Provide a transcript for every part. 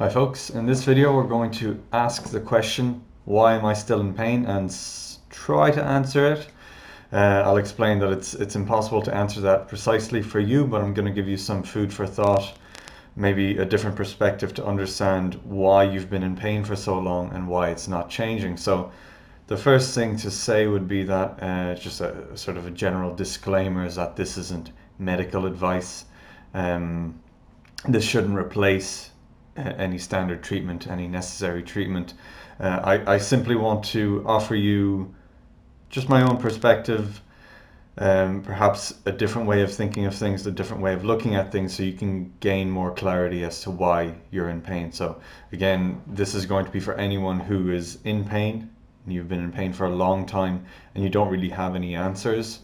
Hi folks, in this video we're going to ask the question why am I still in pain and try to answer it. Uh, I'll explain that it's it's impossible to answer that precisely for you but I'm going to give you some food for thought, maybe a different perspective to understand why you've been in pain for so long and why it's not changing. So the first thing to say would be that uh, just a, sort of a general disclaimer is that this isn't medical advice. Um, this shouldn't replace any standard treatment, any necessary treatment. Uh, I, I simply want to offer you just my own perspective, um, perhaps a different way of thinking of things, a different way of looking at things, so you can gain more clarity as to why you're in pain. So, again, this is going to be for anyone who is in pain, you've been in pain for a long time, and you don't really have any answers.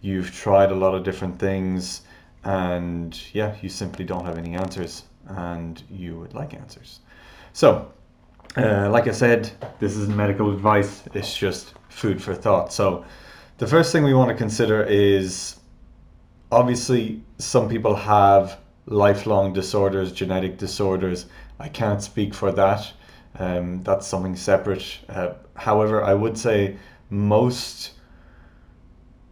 You've tried a lot of different things, and yeah, you simply don't have any answers and you would like answers. So, uh, like I said, this isn't medical advice, it's just food for thought. So, the first thing we want to consider is obviously some people have lifelong disorders, genetic disorders. I can't speak for that. Um, that's something separate. Uh, however, I would say most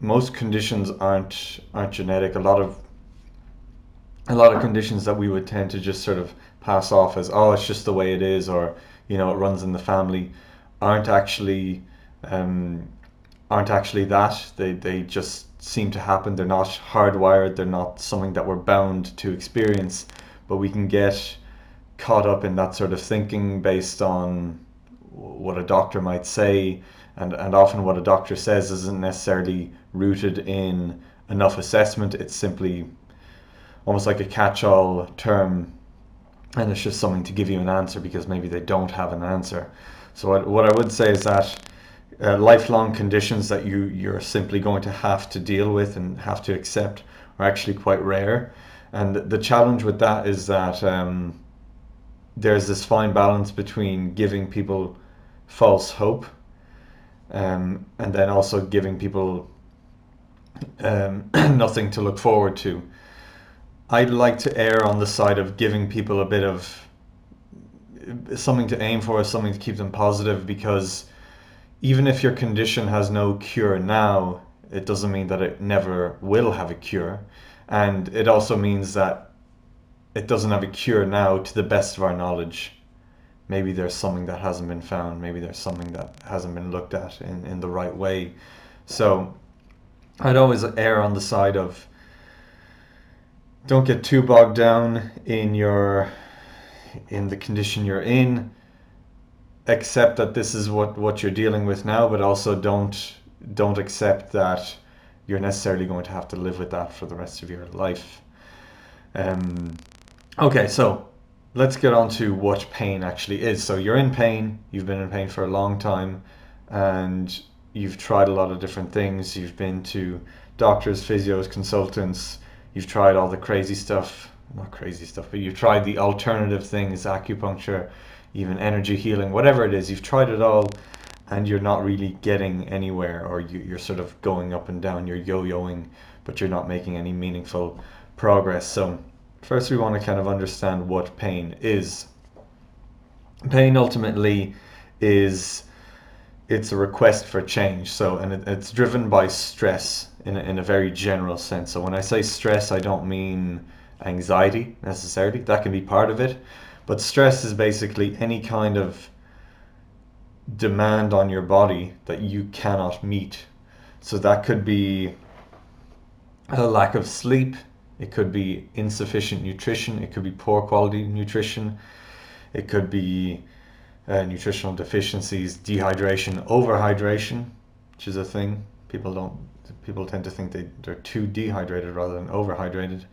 most conditions aren't aren't genetic. A lot of a lot of conditions that we would tend to just sort of pass off as oh it's just the way it is or you know it runs in the family aren't actually um, aren't actually that. They they just seem to happen. They're not hardwired. They're not something that we're bound to experience. But we can get caught up in that sort of thinking based on what a doctor might say. And and often what a doctor says isn't necessarily rooted in enough assessment. It's simply almost like a catch-all term and it's just something to give you an answer because maybe they don't have an answer. So what, what i would say is that uh, lifelong conditions that you you're simply going to have to deal with and have to accept are actually quite rare. And the challenge with that is that um, there's this fine balance between giving people false hope um, and then also giving people um, nothing to look forward to I'd like to err on the side of giving people a bit of something to aim for, something to keep them positive because even if your condition has no cure now, it doesn't mean that it never will have a cure. And it also means that it doesn't have a cure now to the best of our knowledge. Maybe there's something that hasn't been found, maybe there's something that hasn't been looked at in, in the right way. So I'd always err on the side of don't get too bogged down in your in the condition you're in. Accept that this is what what you're dealing with now but also don't don't accept that you're necessarily going to have to live with that for the rest of your life. Um, okay so let's get on to what pain actually is. So you're in pain you've been in pain for a long time and you've tried a lot of different things. You've been to doctors physios consultants you've tried all the crazy stuff not crazy stuff but you've tried the alternative things acupuncture even energy healing whatever it is you've tried it all and you're not really getting anywhere or you, are sort of going up and down you're yo-yoing but you're not making any meaningful progress. So first we want to kind of understand what pain is. Pain ultimately is it's a request for change so and it, it's driven by stress in a, in a very general sense. So when I say stress, I don't mean anxiety necessarily. That can be part of it, but stress is basically any kind of demand on your body that you cannot meet. So that could be a lack of sleep, it could be insufficient nutrition, it could be poor quality nutrition, it could be uh, nutritional deficiencies, dehydration, overhydration, which is a thing people don't people tend to think they, they're too dehydrated rather than overhydrated.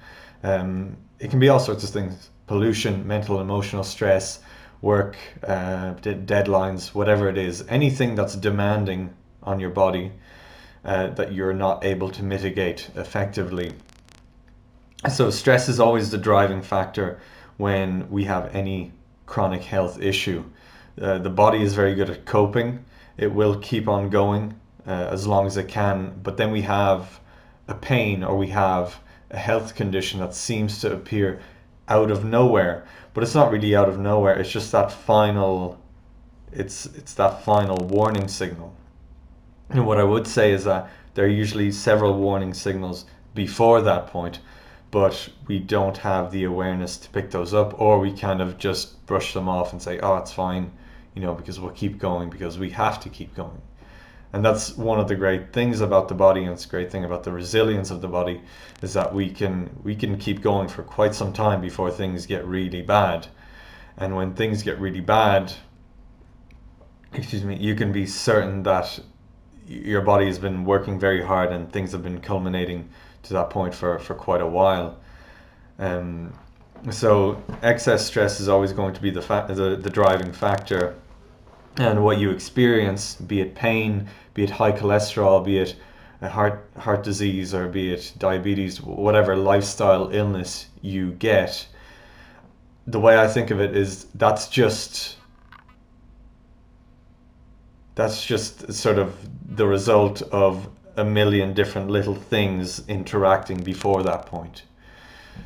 Um, it can be all sorts of things pollution, mental, emotional stress, work, uh, de- deadlines, whatever it is. Anything that's demanding on your body uh, that you're not able to mitigate effectively. So, stress is always the driving factor when we have any chronic health issue. Uh, the body is very good at coping, it will keep on going Uh, as long as it can. But then we have a pain or we have a health condition that seems to appear out of nowhere, but it's not really out of nowhere. It's just that final, it's it's that final warning signal. And what I would say is that there are usually several warning signals before that point, but we don't have the awareness to pick those up, or we kind of just brush them off and say, "Oh, it's fine," you know, because we'll keep going because we have to keep going. And that's one of the great things about the body, and it's a great thing about the resilience of the body, is that we can we can keep going for quite some time before things get really bad. And when things get really bad, excuse me, you can be certain that your body has been working very hard and things have been culminating to that point for, for quite a while. Um, so excess stress is always going to be the, fa- the the driving factor, and what you experience, be it pain, be it high cholesterol, be it heart heart disease, or be it diabetes, whatever lifestyle illness you get. The way I think of it is that's just that's just sort of the result of a million different little things interacting before that point.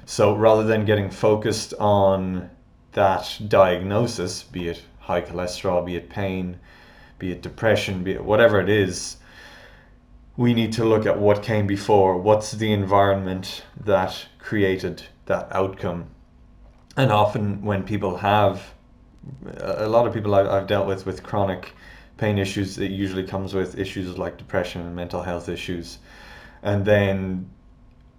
So rather than getting focused on that diagnosis, be it high cholesterol, be it pain, be it depression, be it whatever it is, we need to look at what came before. What's the environment that created that outcome? And often, when people have a lot of people I've dealt with with chronic pain issues, it usually comes with issues like depression and mental health issues, and then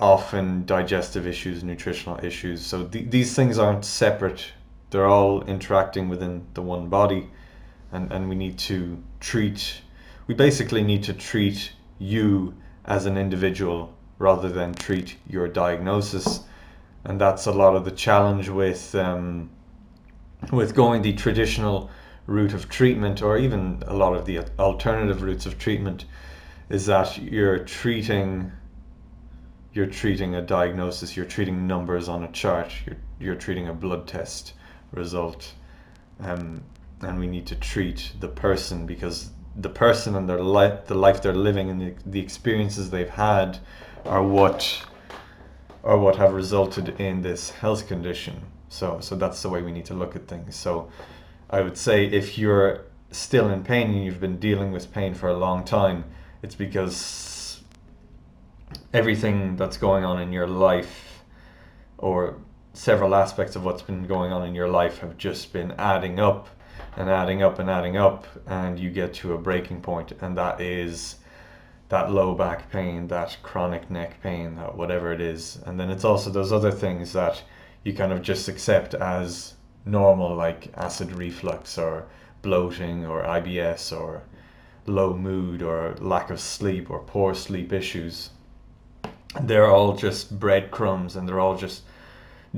often digestive issues, nutritional issues. So th- these things aren't separate; they're all interacting within the one body, and and we need to treat. We basically need to treat you as an individual rather than treat your diagnosis, and that's a lot of the challenge with. Um, with going the traditional route of treatment, or even a lot of the alternative routes of treatment, is that you're treating you're treating a diagnosis, you're treating numbers on a chart, you're, you're treating a blood test result. Um, and we need to treat the person because the person and their life, the life they're living and the, the experiences they've had are what are what have resulted in this health condition. So, so that's the way we need to look at things. So, I would say if you're still in pain and you've been dealing with pain for a long time, it's because everything that's going on in your life or several aspects of what's been going on in your life have just been adding up and adding up and adding up and you get to a breaking point and that is that low back pain that chronic neck pain that whatever it is and then it's also those other things that you kind of just accept as normal like acid reflux or bloating or IBS or low mood or lack of sleep or poor sleep issues. They're all just breadcrumbs and they're all just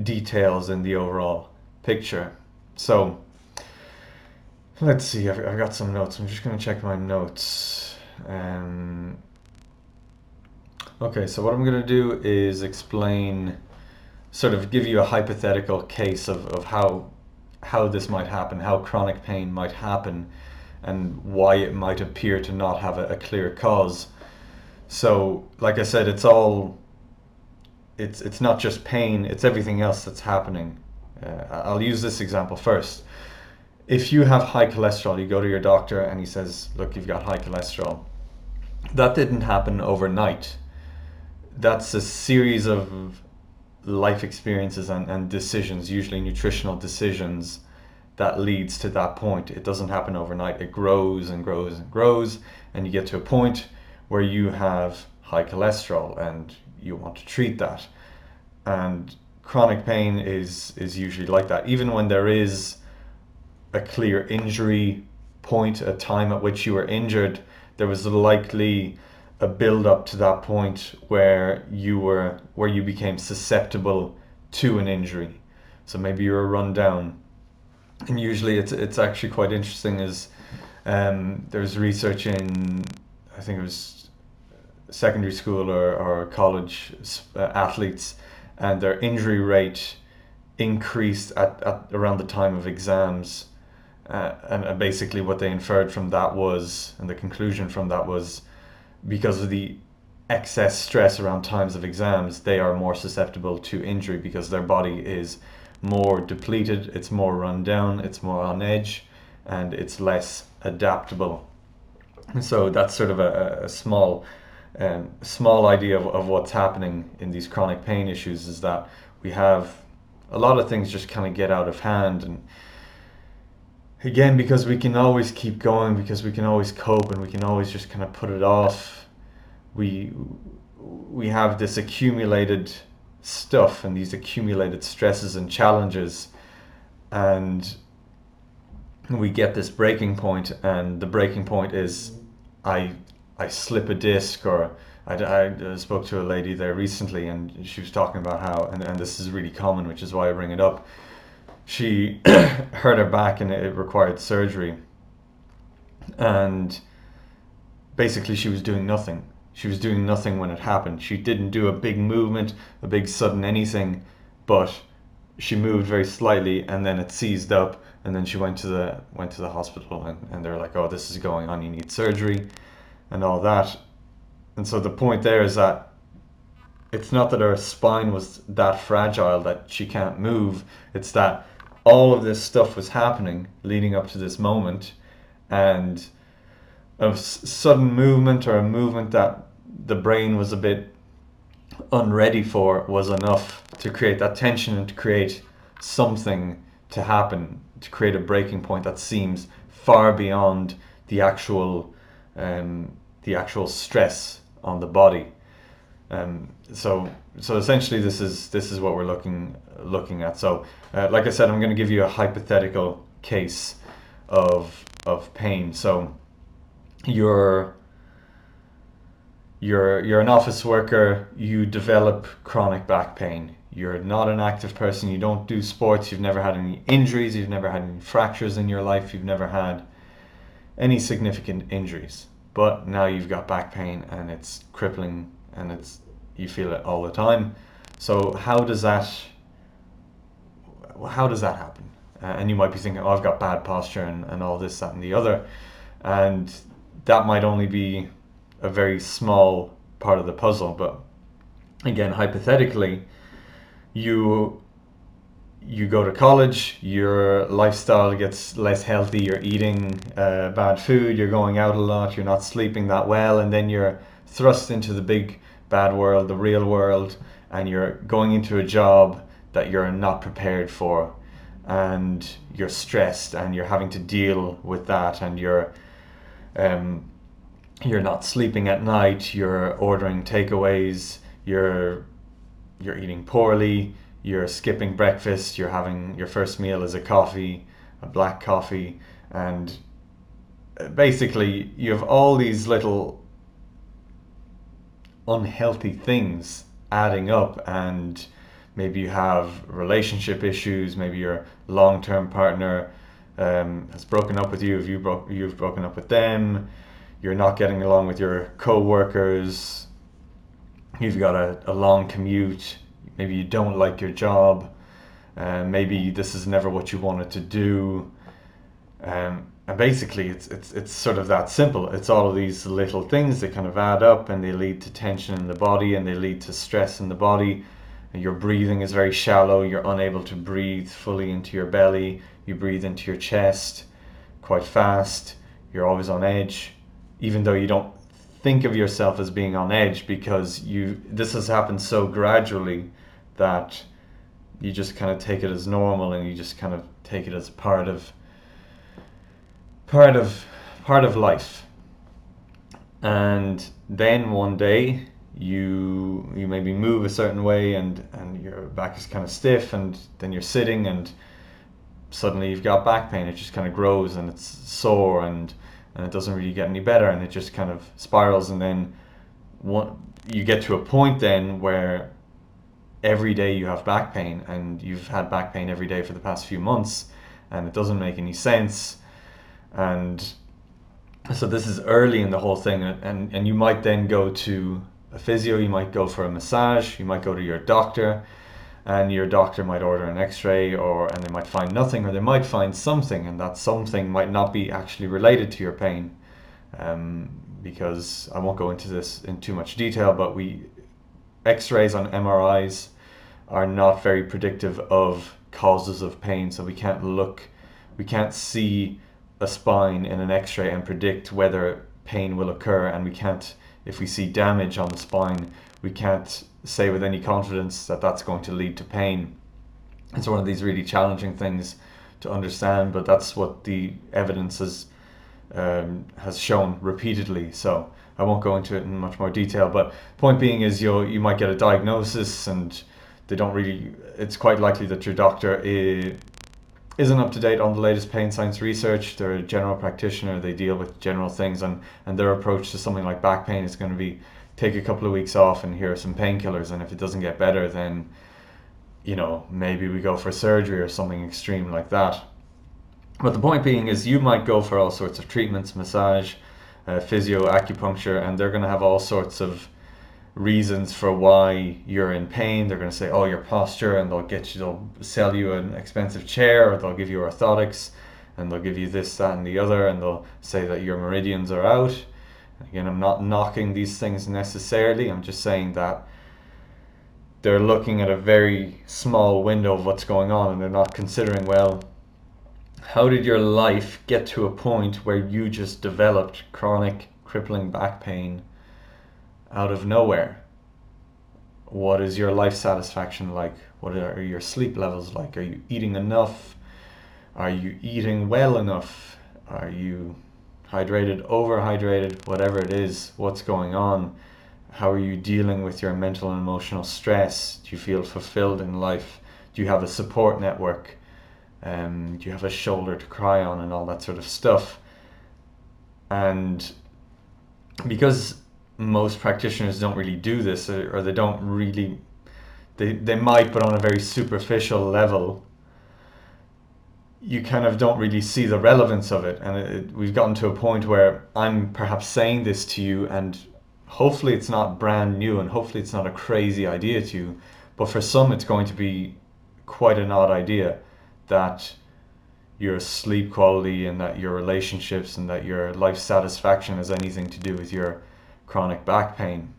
details in the overall picture. So let's see, I've, I've got some notes. I'm just going to check my notes. Um, okay, so what I'm going to do is explain, sort of give you a hypothetical case of, of how how this might happen, how chronic pain might happen, and why it might appear to not have a, a clear cause. So, like I said, it's all it's it's not just pain; it's everything else that's happening. Uh, I'll use this example first. If you have high cholesterol, you go to your doctor and he says, "Look, you've got high cholesterol." That didn't happen overnight. That's a series of life experiences and, and decisions, usually nutritional decisions, that leads to that point. It doesn't happen overnight. It grows and grows and grows, and you get to a point where you have high cholesterol and you want to treat that. And chronic pain is is usually like that. Even when there is a clear injury point, a time at which you were injured, there was likely a build up to that point where you were where you became susceptible to an injury. So maybe you were run down, and usually it's it's actually quite interesting. Is um, there's research in I think it was secondary school or, or college uh, athletes, and their injury rate increased at, at around the time of exams. Uh, and, and basically, what they inferred from that was, and the conclusion from that was, because of the excess stress around times of exams, they are more susceptible to injury because their body is more depleted, it's more run down, it's more on edge, and it's less adaptable. So that's sort of a, a small, um, small idea of, of what's happening in these chronic pain issues is that we have a lot of things just kind of get out of hand and again because we can always keep going because we can always cope and we can always just kind of put it off we we have this accumulated stuff and these accumulated stresses and challenges and we get this breaking point and the breaking point is i i slip a disc or I, I spoke to a lady there recently and she was talking about how and, and this is really common which is why i bring it up. She hurt her back and it required surgery. And basically she was doing nothing. She was doing nothing when it happened. She didn't do a big movement a big sudden anything but she moved very slightly and then it seized up and then she went to the went to the hospital and, and they're like oh this is going on. You need surgery and all that. And so the point there is that it's not that her spine was that fragile that she can't move it's that all of this stuff was happening leading up to this moment and a sudden movement or a movement that the brain was a bit unready for was enough to create that tension and to create something to happen to create a breaking point that seems far beyond the actual um, the actual stress on the body um, so so essentially this is this is what we're looking looking at. So uh, like I said, I'm going to give you a hypothetical case of of pain. So you're you're you're an office worker. You develop chronic back pain. You're not an active person. You don't do sports. You've never had any injuries. You've never had any fractures in your life. You've never had any significant injuries. But now you've got back pain and it's crippling and it's you feel it all the time. So how does that how does that happen? Uh, and you might be thinking, oh, I've got bad posture and, and all this, that, and the other. And that might only be a very small part of the puzzle. But again, hypothetically, you you go to college, your lifestyle gets less healthy, you're eating uh, bad food, you're going out a lot, you're not sleeping that well, and then you're thrust into the big bad world, the real world, and you're going into a job that you're not prepared for, and you're stressed, and you're having to deal with that, and you're um, you're not sleeping at night, you're ordering takeaways, you're you're eating poorly, you're skipping breakfast, you're having your first meal is a coffee, a black coffee, and uh, basically you have all these little unhealthy things adding up and maybe you have relationship issues maybe your long-term partner um, has broken up with you if you broke you've broken up with them you're not getting along with your co-workers you've got a, a long commute maybe you don't like your job. Uh, maybe this is never what you wanted to do. Um, and basically it's it's it's sort of that simple. It's all of these little things that kind of add up and they lead to tension in the body and they lead to stress in the body. Your breathing is very shallow. You're unable to breathe fully into your belly. You breathe into your chest quite fast. You're always on edge. Even though you don't think of yourself as being on edge because you this has happened so gradually that you just kind of take it as normal and you just kind of take it as part of part of part of life. And then one day you you maybe move a certain way and and your back is kind of stiff and then you're sitting and suddenly you've got back pain it just kind of grows and it's sore and and it doesn't really get any better and it just kind of spirals and then one you get to a point then where every day you have back pain and you've had back pain every day for the past few months and it doesn't make any sense. And so this is early in the whole thing and and you might then go to a physio you might go for a massage you might go to your doctor and your doctor might order an x-ray or and they might find nothing or they might find something and that something might not be actually related to your pain. Um, because I won't go into this in too much detail, but we X-rays on MRIs are not very predictive of causes of pain, so we can't look, we can't see a spine in an X-ray and predict whether pain will occur, and we can't, if we see damage on the spine, we can't say with any confidence that that's going to lead to pain. It's one of these really challenging things to understand, but that's what the evidence has um, has shown repeatedly. So I won't go into it in much more detail. But point being is you you might get a diagnosis and they don't really. It's quite likely that your doctor is, isn't up to date on the latest pain science research. They're a general practitioner. They deal with general things, and and their approach to something like back pain is going to be take a couple of weeks off and here are some painkillers. And if it doesn't get better, then you know, maybe we go for surgery or something extreme like that. But the point being is, you might go for all sorts of treatments, massage, uh, physio, acupuncture, and they're going to have all sorts of reasons for why you're in pain. They're going to say, "Oh, your posture," and they'll get you, they'll sell you an expensive chair, or they'll give you orthotics, and they'll give you this, that, and the other, and they'll say that your meridians are out. Again, I'm not knocking these things necessarily. I'm just saying that they're looking at a very small window of what's going on and they're not considering well how did your life get to a point where you just developed chronic crippling back pain out of nowhere what is your life satisfaction like what are your sleep levels like are you eating enough are you eating well enough are you hydrated overhydrated whatever it is what's going on how are you dealing with your mental and emotional stress? Do you feel fulfilled in life? Do you have a support network? Um, do you have a shoulder to cry on and all that sort of stuff? And because most practitioners don't really do this or, or they don't really they, they might but on a very superficial level you kind of don't really see the relevance of it. And it, it, we've gotten to a point where i'm perhaps saying this to you and hopefully it's not brand new and hopefully it's not a crazy idea to you but for some it's going to be quite an odd idea that your sleep quality and that your relationships and that your life satisfaction has anything to do with your chronic back pain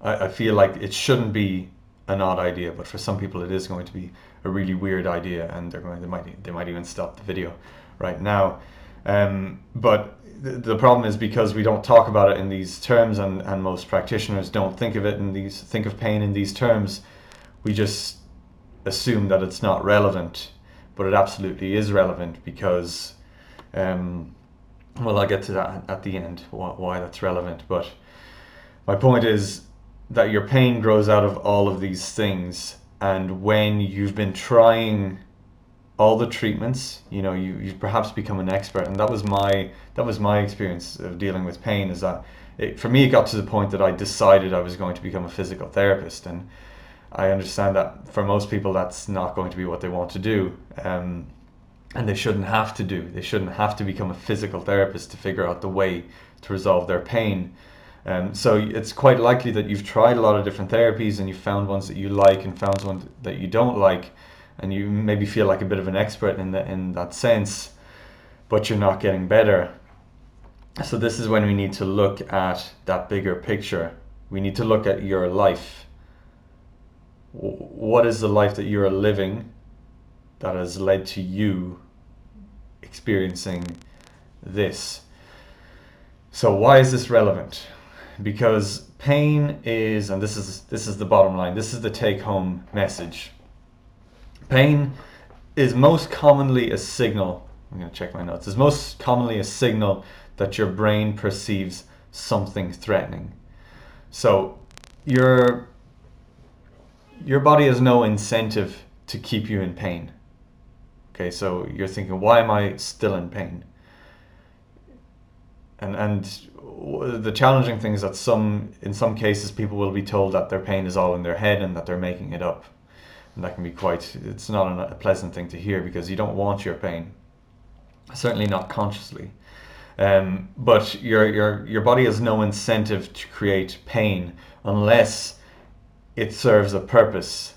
I, I feel like it shouldn't be an odd idea but for some people it is going to be a really weird idea and they're going they might they might even stop the video right now. Um, but the problem is because we don't talk about it in these terms and, and most practitioners don't think of it in these think of pain in these terms. We just assume that it's not relevant but it absolutely is relevant because um, well I'll get to that at the end why that's relevant but my point is that your pain grows out of all of these things and when you've been trying all the treatments you know you, you've perhaps become an expert and that was my that was my experience of dealing with pain is that it, for me it got to the point that i decided i was going to become a physical therapist and i understand that for most people that's not going to be what they want to do um, and they shouldn't have to do they shouldn't have to become a physical therapist to figure out the way to resolve their pain um, so it's quite likely that you've tried a lot of different therapies and you found ones that you like and found ones that you don't like and you maybe feel like a bit of an expert in the, in that sense, but you're not getting better. So this is when we need to look at that bigger picture. We need to look at your life. What is the life that you're living that has led to you experiencing this? So why is this relevant? Because pain is, and this is this is the bottom line. This is the take-home message Pain is most commonly a signal. I'm going to check my notes. Is most commonly a signal that your brain perceives something threatening. So your your body has no incentive to keep you in pain. Okay, so you're thinking, why am I still in pain? And and the challenging thing is that some in some cases people will be told that their pain is all in their head and that they're making it up. And that can be quite it's not a pleasant thing to hear because you don't want your pain. Certainly not consciously. Um, but your, your, your body has no incentive to create pain unless it serves a purpose.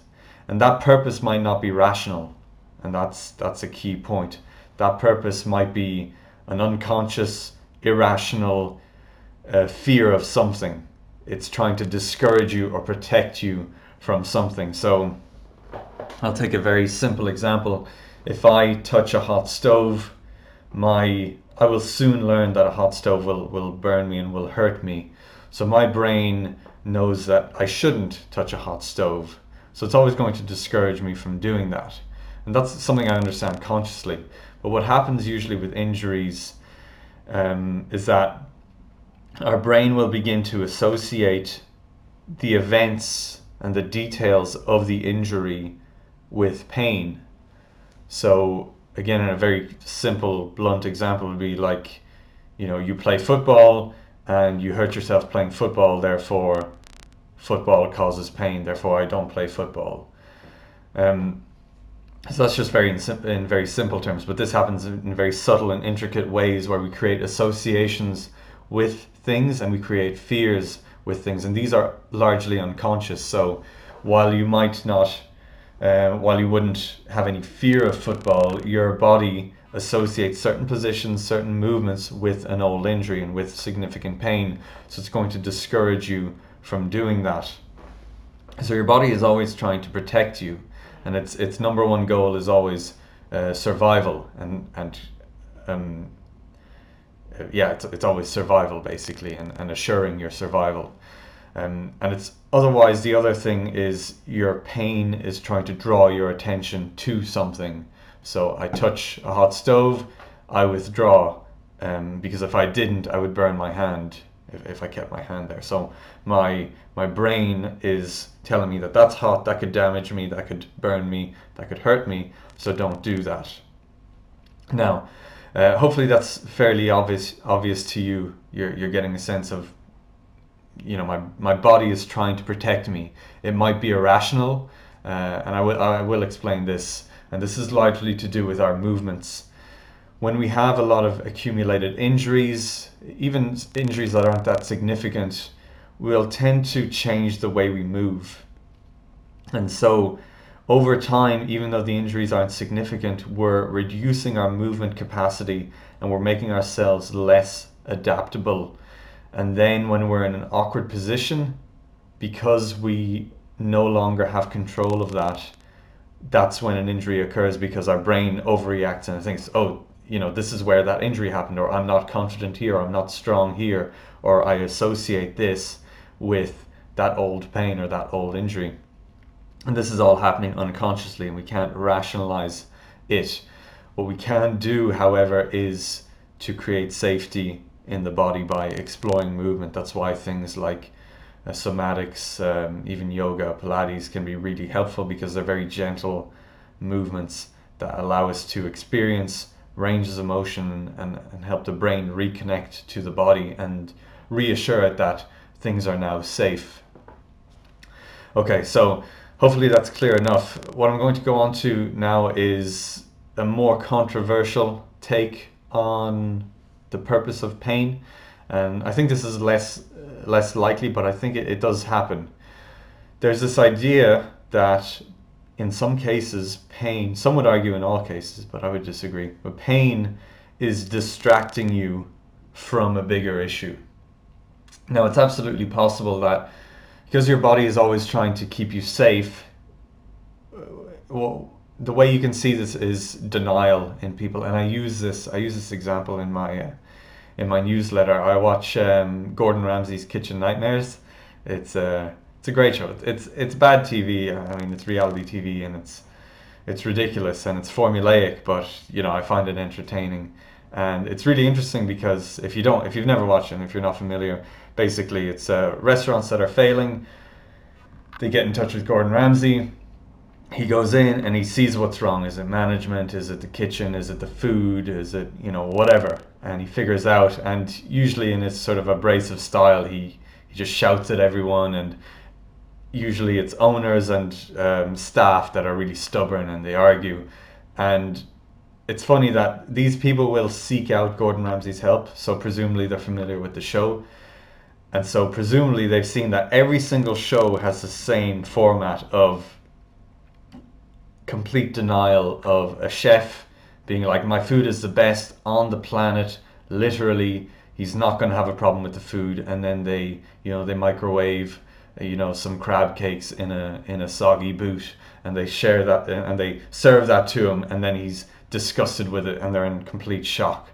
And that purpose might not be rational and that's that's a key point that purpose might be an unconscious irrational uh, fear of something. It's trying to discourage you or protect you from something. So I'll take a very simple example. If I touch a hot stove, my I will soon learn that a hot stove will, will burn me and will hurt me. So my brain knows that I shouldn't touch a hot stove. So it's always going to discourage me from doing that. And that's something I understand consciously. But what happens usually with injuries um, is that our brain will begin to associate the events and the details of the injury with pain. So, again, in a very simple, blunt example, would be like, you know, you play football and you hurt yourself playing football, therefore, football causes pain, therefore, I don't play football. Um, so that's just very in, in very simple terms, but this happens in very subtle and intricate ways where we create associations with things and we create fears with things, and these are largely unconscious. So while you might not, uh, while you wouldn't have any fear of football, your body associates certain positions, certain movements with an old injury and with significant pain. So it's going to discourage you from doing that. So your body is always trying to protect you and its its number one goal is always uh, survival and and um, uh, yeah it's, it's always survival basically and, and assuring your survival um, and it's otherwise the other thing is your pain is trying to draw your attention to something so I touch a hot stove I withdraw um, because if I didn't I would burn my hand if, if I kept my hand there. So my my brain is telling me that that's hot, that could damage me, that could burn me, that could hurt me. So don't do that. Now, uh, hopefully that's fairly obvious obvious to you. You're you're getting a sense of you know my my body is trying to protect me. It might be irrational, uh, and I will I will explain this. And this is largely to do with our movements when we have a lot of accumulated injuries, even injuries that aren't that significant, we'll tend to change the way we move. And so, over time, even though the injuries aren't significant, we're reducing our movement capacity and we're making ourselves less adaptable. And then, when we're in an awkward position, because we no longer have control of that, that's when an injury occurs because our brain overreacts and thinks, oh, you know, this is where that injury happened, or I'm not confident here, or I'm not strong here, or I associate this with that old pain or that old injury. And this is all happening unconsciously, and we can't rationalize it. What we can do, however, is to create safety in the body by exploring movement. That's why things like uh, somatics, um, even yoga, Pilates can be really helpful because they're very gentle movements that allow us to experience ranges of motion and, and help the brain reconnect to the body and reassure it that things are now safe. Okay, so hopefully that's clear enough. What I'm going to go on to now is a more controversial take on the purpose of pain. And I think this is less less likely, but I think it, it does happen. There's this idea that in some cases, pain, some would argue in all cases, but I would disagree, but pain is distracting you from a bigger issue. Now, it's absolutely possible that because your body is always trying to keep you safe, uh, well, the way you can see this is denial in people, and I use this. I use this example in my uh, in my newsletter. I watch um, Gordon Ramsay's Kitchen Nightmares. It's a uh, it's a great show. It's it's bad TV. I mean, it's reality TV, and it's it's ridiculous and it's formulaic. But you know, I find it entertaining, and it's really interesting because if you don't, if you've never watched it, if you're not familiar, basically it's uh, restaurants that are failing. They get in touch with Gordon Ramsay. He goes in and he sees what's wrong. Is it management? Is it the kitchen? Is it the food? Is it you know whatever? And he figures out. And usually in his sort of abrasive style, he he just shouts at everyone and usually it's owners and um, staff that are really stubborn and they argue. And it's funny that these people will seek out Gordon Ramsay's help, so presumably they're familiar with the show. And so presumably they've seen that every single show has the same format of complete denial of a chef being like my food is the best on the planet literally. He's not going to have a problem with the food, and then they you know they microwave you know some crab cakes in a in a soggy boot and they share that and they serve that to him and then he's disgusted with it and they're in complete shock.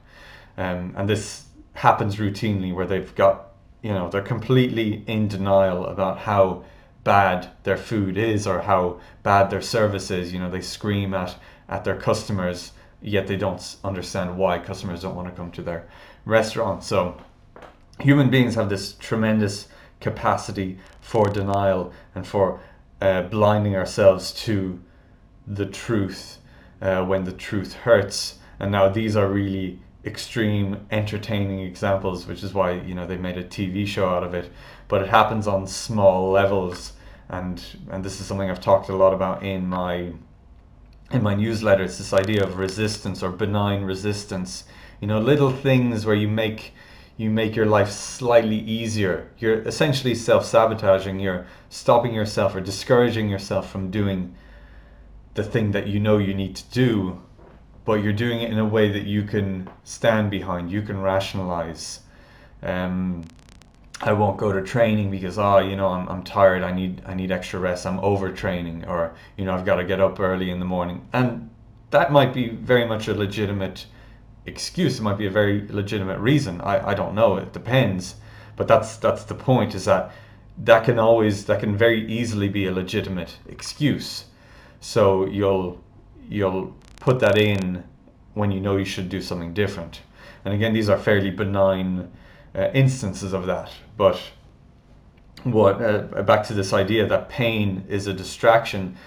Um, and this happens routinely where they've got you know they're completely in denial about how bad their food is or how bad their service is you know they scream at at their customers yet they don't understand why customers don't want to come to their restaurant so human beings have this tremendous capacity for denial and for uh, blinding ourselves to the truth uh, when the truth hurts. And now these are really extreme, entertaining examples, which is why you know they made a TV show out of it. But it happens on small levels, and and this is something I've talked a lot about in my in my newsletter. It's this idea of resistance or benign resistance. You know, little things where you make you make your life slightly easier. You're essentially self sabotaging, you're stopping yourself or discouraging yourself from doing the thing that you know you need to do, but you're doing it in a way that you can stand behind, you can rationalize. Um, I won't go to training because oh you know I'm, I'm tired I need I need extra rest I'm overtraining or you know I've got to get up early in the morning and that might be very much a legitimate excuse. It might be a very legitimate reason. I, I don't know. It depends. But that's that's the point. Is that that can always that can very easily be a legitimate excuse. So you'll you'll put that in when you know you should do something different. And again, these are fairly benign uh, instances of that. But what uh, back to this idea that pain is a distraction.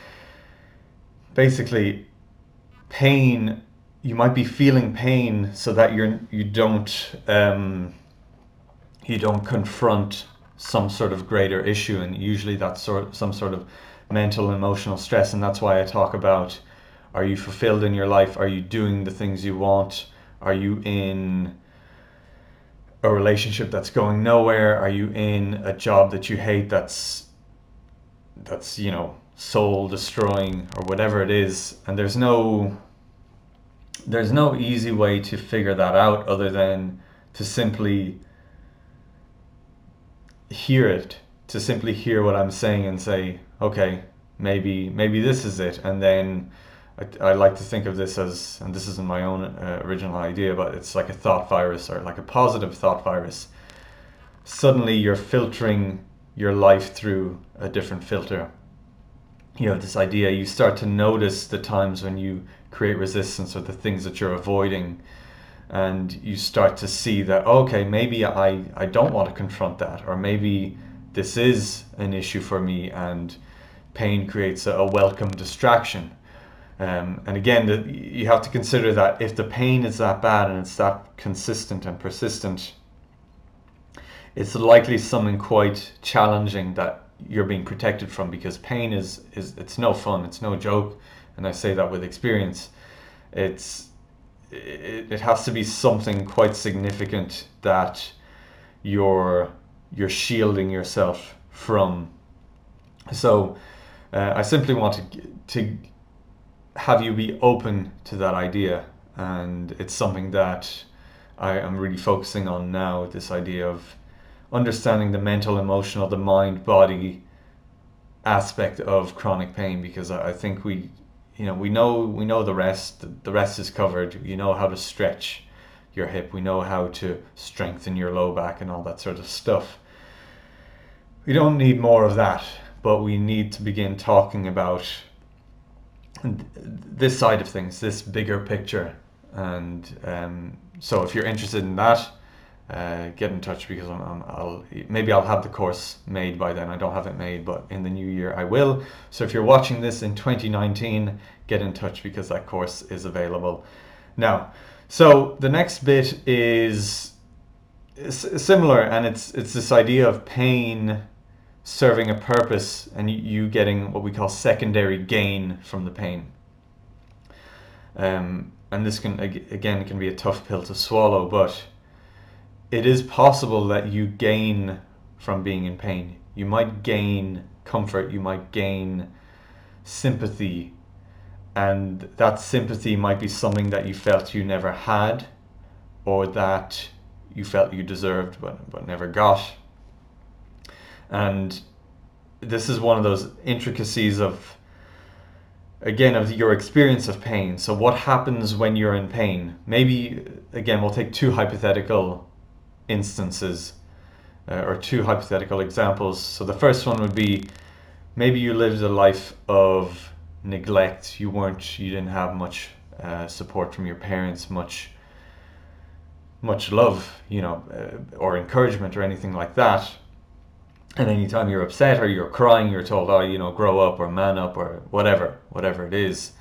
Basically, pain you might be feeling pain so that you're you don't um, you don't confront some sort of greater issue and usually that's sort some sort of mental emotional stress and that's why I talk about are you fulfilled in your life? Are you doing the things you want? Are you in a relationship that's going nowhere? Are you in a job that you hate that's that's you know soul destroying or whatever it is? And there's no there's no easy way to figure that out other than to simply hear it to simply hear what i'm saying and say okay maybe maybe this is it. And then I, I like to think of this as and this isn't my own uh, original idea but it's like a thought virus or like a positive thought virus. Suddenly you're filtering your life through a different filter. You have this idea you start to notice the times when you create resistance or the things that you're avoiding and you start to see that okay maybe I, I don't want to confront that or maybe this is an issue for me and pain creates a, a welcome distraction um, and again the, you have to consider that if the pain is that bad and it's that consistent and persistent it's likely something quite challenging that you're being protected from because pain is, is it's no fun it's no joke and I say that with experience, it's it, it has to be something quite significant that you're you're shielding yourself from. So uh, I simply want to to have you be open to that idea, and it's something that I am really focusing on now. This idea of understanding the mental, emotional, the mind, body aspect of chronic pain, because I, I think we you know we know we know the rest the rest is covered. You know how to stretch your hip. We know how to strengthen your low back and all that sort of stuff. We don't need more of that but we need to begin talking about this side of things this bigger picture and um, so if you're interested in that uh, get in touch because I'm, I'm, I'll maybe I'll have the course made by then. I don't have it made, but in the new year I will. So if you're watching this in 2019, get in touch because that course is available now. So the next bit is similar, and it's it's this idea of pain serving a purpose and you getting what we call secondary gain from the pain. Um, and this can again can be a tough pill to swallow, but it is possible that you gain from being in pain. You might gain comfort, you might gain sympathy, and that sympathy might be something that you felt you never had, or that you felt you deserved but, but never got. And this is one of those intricacies of again of your experience of pain. So what happens when you're in pain? Maybe again we'll take two hypothetical instances uh, or two hypothetical examples. So the first one would be maybe you lived a life of neglect. You weren't you didn't have much uh, support from your parents much much love you know uh, or encouragement or anything like that and anytime you're upset or you're crying, you're told, oh, you know, grow up or man up or whatever, whatever it is.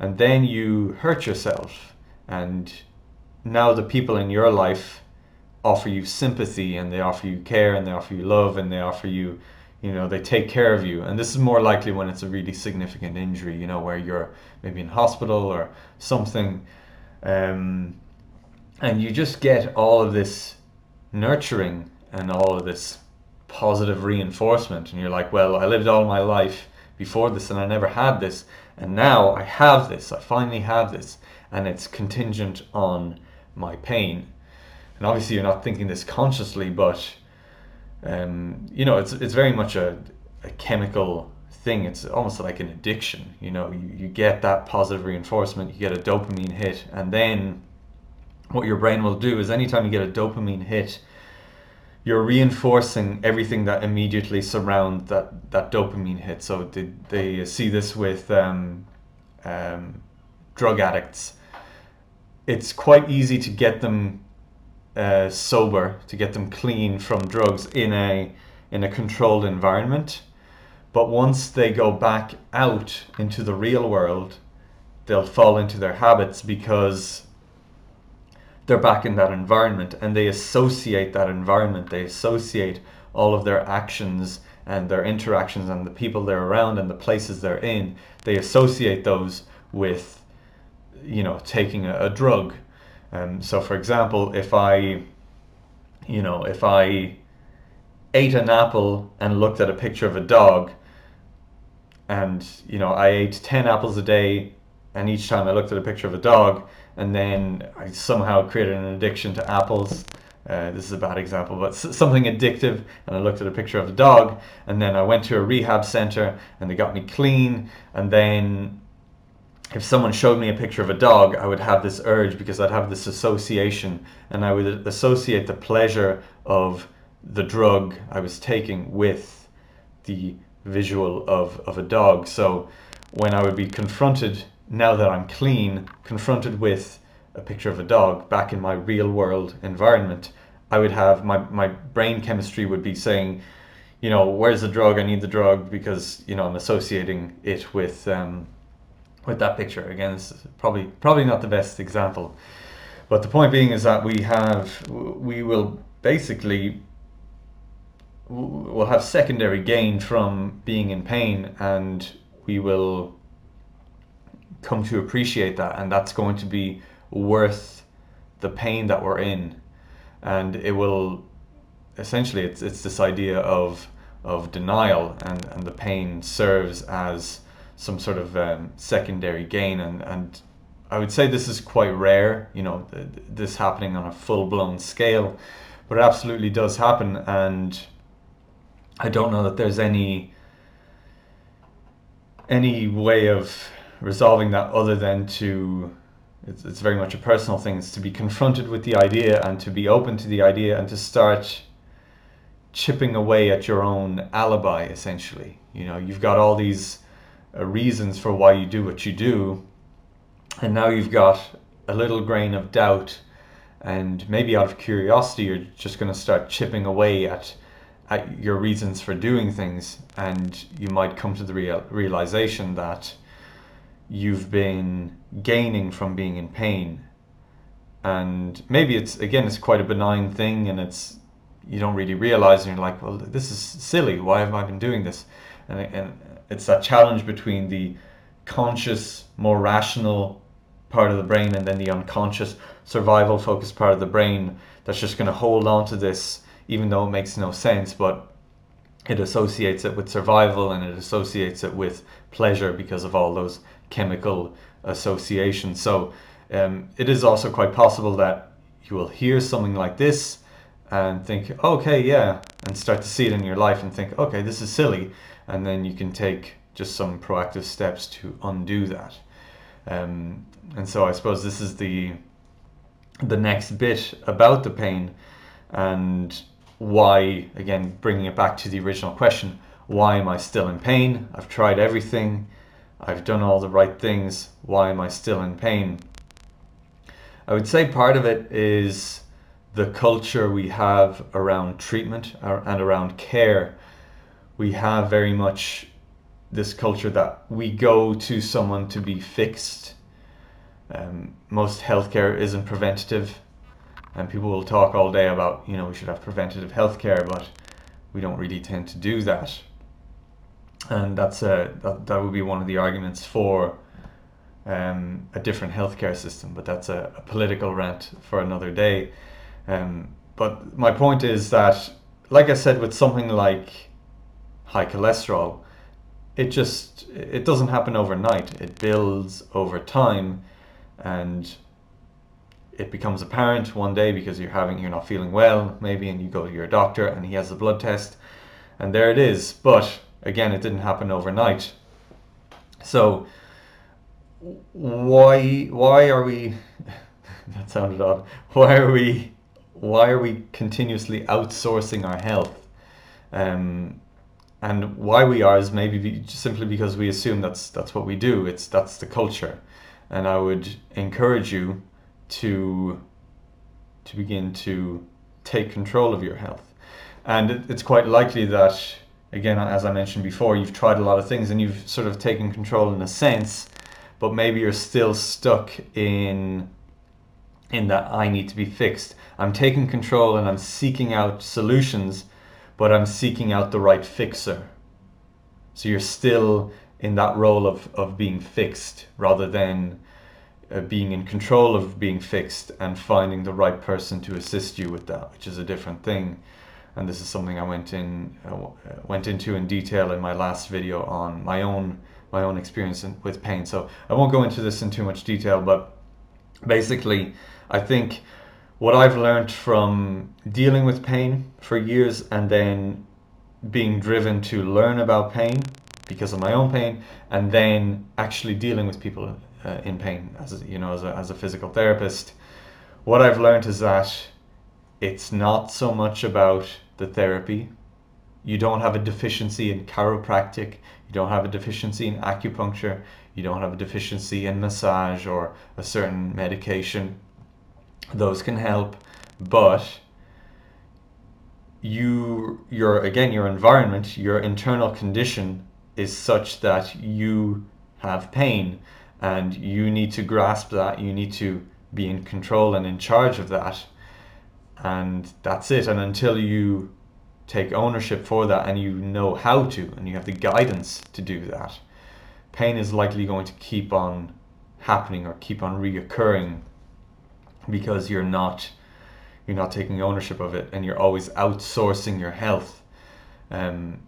And then you hurt yourself. And now the people in your life offer you sympathy and they offer you care and they offer you love and they offer you, you know, they take care of you. And this is more likely when it's a really significant injury, you know, where you're maybe in hospital or something. Um, and you just get all of this nurturing and all of this positive reinforcement. And you're like well i lived all my life before this and i never had this. And now i have this. I finally have this. And it's contingent on my pain. And obviously you're not thinking this consciously but um, you know it's, it's very much a, a chemical thing. It's almost like an addiction. You know you, you get that positive reinforcement you get a dopamine hit and then what your brain will do is anytime you get a dopamine hit you're reinforcing everything that immediately surround that that dopamine hit. So they, they see this with um, um, drug addicts. It's quite easy to get them uh, sober, to get them clean from drugs in a in a controlled environment. But once they go back out into the real world, they'll fall into their habits because they're back in that environment and they associate that environment. They associate all of their actions and their interactions and the people they're around and the places they're in. They associate those with you know taking a, a drug. Um, so for example if i you know if i ate an apple and looked at a picture of a dog and you know i ate 10 apples a day and each time i looked at a picture of a dog and then I somehow created an addiction to apples. Uh, this is a bad example, but something addictive. And I looked at a picture of a dog, and then I went to a rehab center, and they got me clean. And then, if someone showed me a picture of a dog, I would have this urge because I'd have this association, and I would associate the pleasure of the drug I was taking with the visual of, of a dog. So when I would be confronted now that I'm clean, confronted with a picture of a dog back in my real world environment, I would have my, my brain chemistry would be saying, you know, where's the drug? I need the drug because you know I'm associating it with um, with that picture. Again, it's probably probably not the best example, but the point being is that we have we will basically we'll have secondary gain from being in pain, and we will come to appreciate that and that's going to be worth the pain that we're in. And it will essentially it's, it's this idea of of denial and, and the pain serves as some sort of um, secondary gain. And, and I would say this is quite rare you know th- this happening on a full-blown scale but it absolutely does happen. And I don't know that there's any any way of resolving that other than to it's, it's very much a personal thing it's to be confronted with the idea and to be open to the idea and to start chipping away at your own alibi essentially. You know you've got all these uh, reasons for why you do what you do and now you've got a little grain of doubt and maybe out of curiosity you're just going to start chipping away at at your reasons for doing things and you might come to the real realization that you've been gaining from being in pain. And maybe it's again it's quite a benign thing and it's you don't really realize and you're like well this is silly. Why have i been doing this? And, and it's that challenge between the conscious more rational part of the brain and then the unconscious survival focused part of the brain that's just going to hold on to this even though it makes no sense but it associates it with survival and it associates it with pleasure because of all those chemical association. So um, it is also quite possible that you will hear something like this and think, okay, yeah, and start to see it in your life and think, okay, this is silly, and then you can take just some proactive steps to undo that. Um, and so I suppose this is the the next bit about the pain and why again bringing it back to the original question why am i still in pain i've tried everything i've done all the right things why am i still in pain? I would say part of it is the culture we have around treatment and around care. We have very much this culture that we go to someone to be fixed. Um, most healthcare isn't preventative, and people will talk all day about you know we should have preventative healthcare, but we don't really tend to do that. And that's a that, that would be one of the arguments for um, a different healthcare system, but that's a, a political rant for another day. Um, but my point is that, like I said, with something like high cholesterol, it just it doesn't happen overnight. It builds over time and it becomes apparent one day because you're having you're not feeling well maybe and you go to your doctor and he has a blood test and there it is but again it didn't happen overnight. So why why are we that sounded odd. Why are we why are we continuously outsourcing our health? Um, and why we are is maybe be, simply because we assume that's that's what we do. It's that's the culture. And I would encourage you to to begin to take control of your health. And it's quite likely that, again, as I mentioned before, you've tried a lot of things and you've sort of taken control in a sense, but maybe you're still stuck in in that I need to be fixed. I'm taking control and I'm seeking out solutions, but I'm seeking out the right fixer. So you're still in that role of, of being fixed rather than uh, being in control of being fixed and finding the right person to assist you with that, which is a different thing. And this is something I went in uh, went into in detail in my last video on my own my own experience in, with pain. So I won't go into this in too much detail, but basically, I think what I've learned from dealing with pain for years and then being driven to learn about pain because of my own pain and then actually dealing with people uh, in pain as you know as a, as a physical therapist what i've learned is that it's not so much about the therapy. You don't have a deficiency in chiropractic. You don't have a deficiency in acupuncture. You don't have a deficiency in massage or a certain medication. Those can help but you your again your environment your internal condition is such that you have pain and you need to grasp that. You need to be in control and in charge of that and that's it. And until you take ownership for that and you know how to and you have the guidance to do that pain is likely going to keep on happening or keep on reoccurring because you're not you're not taking ownership of it and you're always outsourcing your health. Um,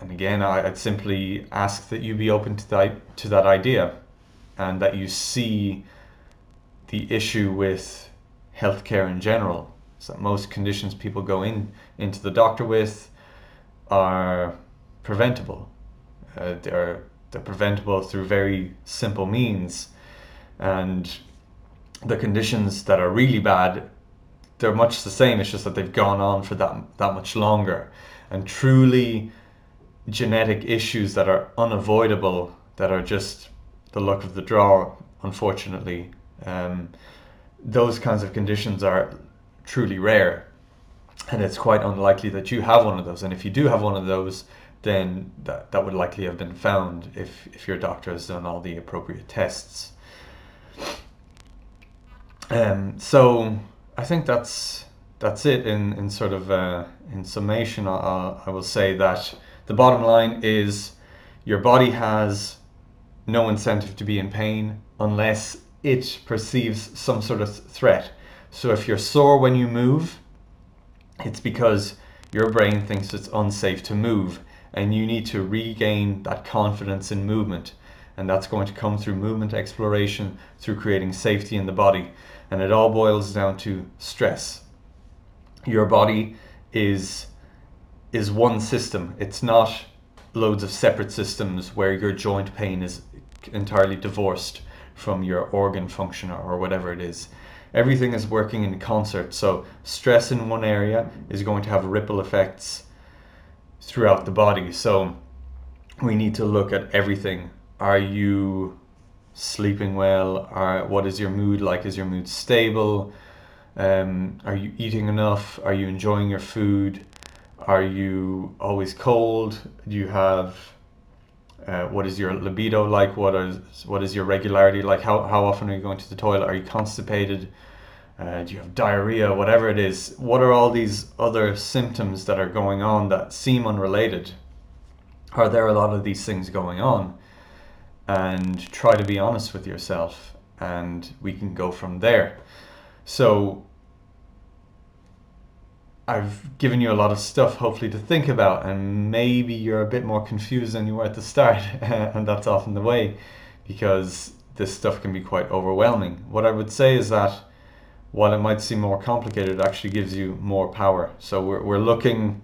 and again I, would simply ask that you be open to that to that idea and that you see the issue with healthcare in general that most conditions people go in into the doctor with are preventable. Uh, they're they're preventable through very simple means, and the conditions that are really bad, they're much the same. It's just that they've gone on for that that much longer, and truly genetic issues that are unavoidable, that are just the luck of the draw, unfortunately. Um, those kinds of conditions are truly rare, and it's quite unlikely that you have one of those. And if you do have one of those, then that, that would likely have been found if, if your doctor has done all the appropriate tests. Um, so I think that's that's it in, in sort of uh, in summation. I, I will say that the bottom line is your body has no incentive to be in pain unless it perceives some sort of threat. So if you're sore when you move, it's because your brain thinks it's unsafe to move and you need to regain that confidence in movement. and that's going to come through movement exploration, through creating safety in the body, and it all boils down to stress. Your body is is one system. It's not loads of separate systems where your joint pain is entirely divorced from your organ function or whatever it is. Everything is working in concert. So stress in one area is going to have ripple effects throughout the body. So we need to look at everything. Are you sleeping well? Are, what is your mood like? Is your mood stable? Um, are you eating enough? Are you enjoying your food? Are you always cold? Do you have uh, what is your libido like? What is what is your regularity like? How how often are you going to the toilet? Are you constipated? Uh, do you have diarrhea? Whatever it is, what are all these other symptoms that are going on that seem unrelated? Are there a lot of these things going on? And try to be honest with yourself, and we can go from there. So I've given you a lot of stuff, hopefully, to think about, and maybe you're a bit more confused than you were at the start, and that's often the way because this stuff can be quite overwhelming. What I would say is that while it might seem more complicated, it actually gives you more power. So we're, we're looking,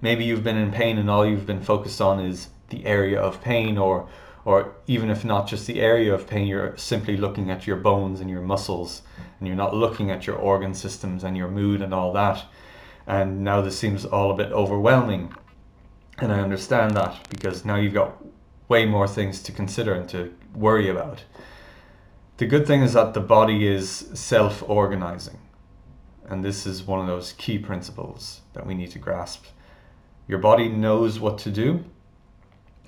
maybe you've been in pain and all you've been focused on is the area of pain, or, or even if not just the area of pain, you're simply looking at your bones and your muscles and you're not looking at your organ systems and your mood and all that. And now this seems all a bit overwhelming. And I understand that because now you've got way more things to consider and to worry about. The good thing is that the body is self organizing. And this is one of those key principles that we need to grasp. Your body knows what to do.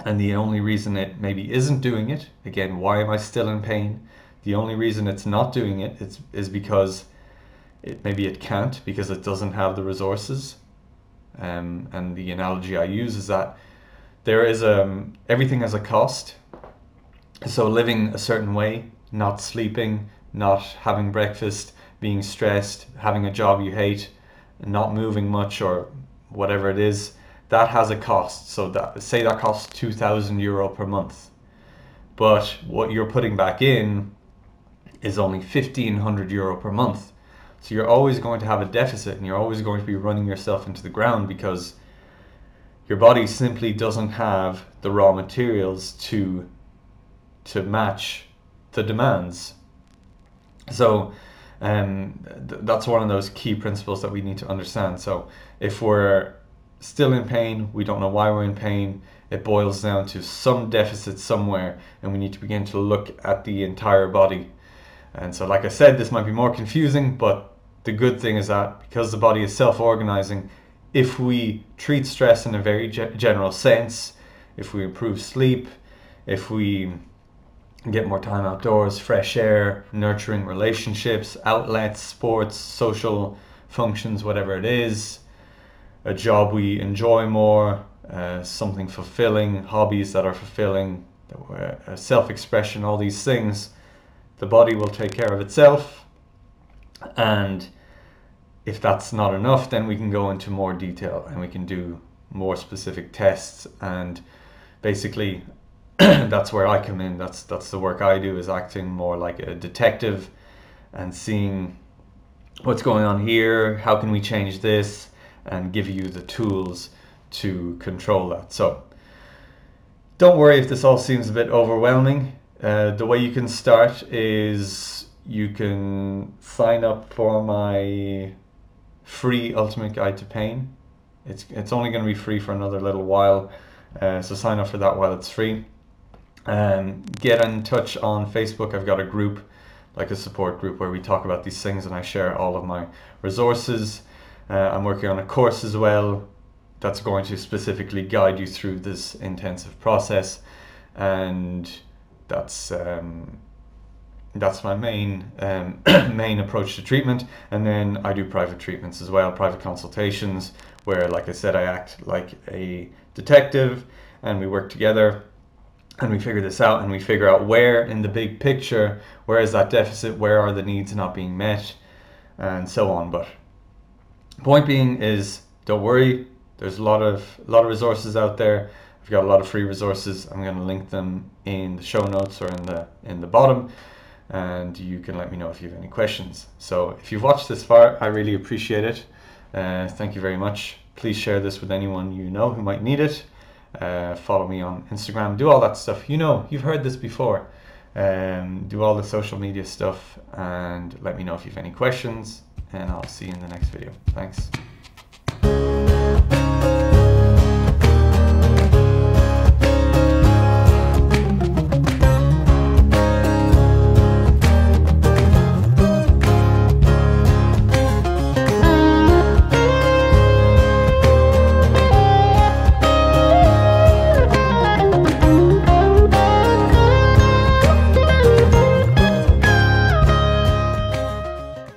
And the only reason it maybe isn't doing it, again, why am I still in pain? The only reason it's not doing it is, is because it, maybe it can't because it doesn't have the resources. Um, and the analogy I use is that there is a um, everything has a cost. So living a certain way, not sleeping, not having breakfast, being stressed, having a job you hate, not moving much or whatever it is, that has a cost. So that say that costs two thousand euro per month. But what you're putting back in is only 1500 euro per month. So you're always going to have a deficit and you're always going to be running yourself into the ground because your body simply doesn't have the raw materials to to match the demands. So um, th- that's one of those key principles that we need to understand. So if we're still in pain, we don't know why we're in pain, it boils down to some deficit somewhere, and we need to begin to look at the entire body and so, like I said, this might be more confusing, but the good thing is that because the body is self organizing, if we treat stress in a very ge- general sense, if we improve sleep, if we get more time outdoors, fresh air, nurturing relationships, outlets, sports, social functions, whatever it is, a job we enjoy more, uh, something fulfilling, hobbies that are fulfilling, uh, self expression, all these things the body will take care of itself. And if that's not enough, then we can go into more detail and we can do more specific tests. And basically, that's where I come in. That's that's the work I do is acting more like a detective and seeing what's going on here. How can we change this? And give you the tools to control that. So don't worry if this all seems a bit overwhelming. Uh, the way you can start is you can sign up for my free Ultimate Guide to Pain. It's it's only going to be free for another little while, uh, so sign up for that while it's free. Um, get in touch on Facebook. I've got a group, like a support group, where we talk about these things and I share all of my resources. Uh, I'm working on a course as well that's going to specifically guide you through this intensive process and that's um, that's my main um, main approach to treatment. And then i do private treatments as well private consultations where like i said i act like a detective and we work together and we figure this out and we figure out where in the big picture where is that deficit where are the needs not being met and so on. But point being is don't worry there's a lot of a lot of resources out there I've got a lot of free resources. I'm going to link them in the show notes or in the in the bottom, and you can let me know if you have any questions. So if you've watched this far, I really appreciate it. Uh, thank you very much. Please share this with anyone you know who might need it. Uh, follow me on Instagram. Do all that stuff. You know, you've heard this before. Um, do all the social media stuff and let me know if you have any questions. And I'll see you in the next video. Thanks.